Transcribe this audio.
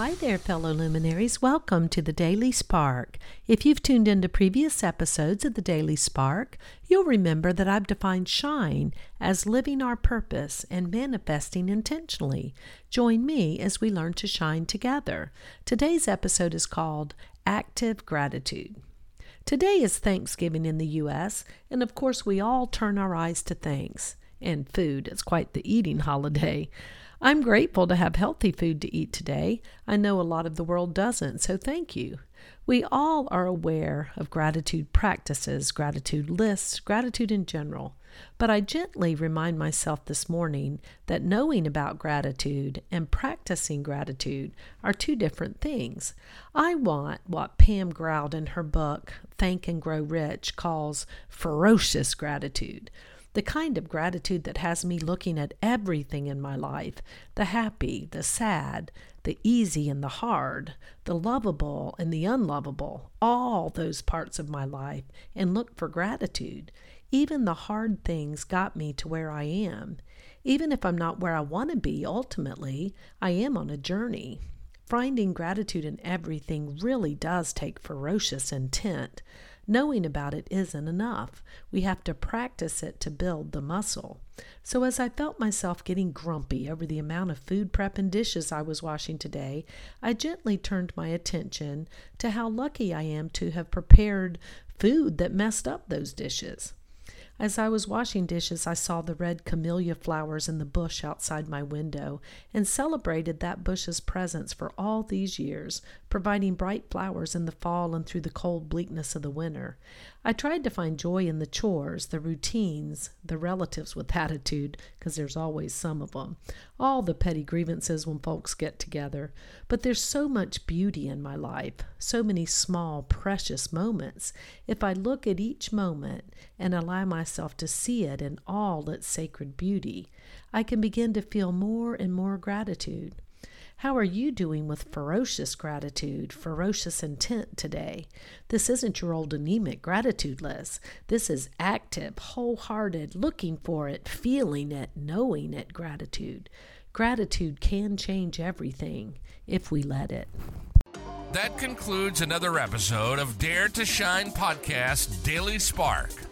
Hi there, fellow luminaries. Welcome to the Daily Spark. If you've tuned into previous episodes of the Daily Spark, you'll remember that I've defined shine as living our purpose and manifesting intentionally. Join me as we learn to shine together. Today's episode is called Active Gratitude. Today is Thanksgiving in the U.S., and of course, we all turn our eyes to thanks. And food is quite the eating holiday. I'm grateful to have healthy food to eat today. I know a lot of the world doesn't, so thank you. We all are aware of gratitude practices, gratitude lists, gratitude in general. But I gently remind myself this morning that knowing about gratitude and practicing gratitude are two different things. I want what Pam Grout in her book, Thank and Grow Rich, calls ferocious gratitude the kind of gratitude that has me looking at everything in my life the happy, the sad, the easy and the hard, the lovable and the unlovable, all those parts of my life, and look for gratitude. Even the hard things got me to where I am. Even if I'm not where I want to be ultimately, I am on a journey. Finding gratitude in everything really does take ferocious intent. Knowing about it isn't enough. We have to practice it to build the muscle. So, as I felt myself getting grumpy over the amount of food prep and dishes I was washing today, I gently turned my attention to how lucky I am to have prepared food that messed up those dishes. As I was washing dishes, I saw the red camellia flowers in the bush outside my window and celebrated that bush's presence for all these years, providing bright flowers in the fall and through the cold bleakness of the winter. I tried to find joy in the chores, the routines, the relatives with attitude, because there's always some of them, all the petty grievances when folks get together. But there's so much beauty in my life, so many small, precious moments. If I look at each moment and allow myself to see it in all its sacred beauty, I can begin to feel more and more gratitude. How are you doing with ferocious gratitude, ferocious intent today? This isn't your old anemic gratitude list. This is active, wholehearted, looking for it, feeling it, knowing it gratitude. Gratitude can change everything if we let it. That concludes another episode of Dare to Shine Podcast Daily Spark.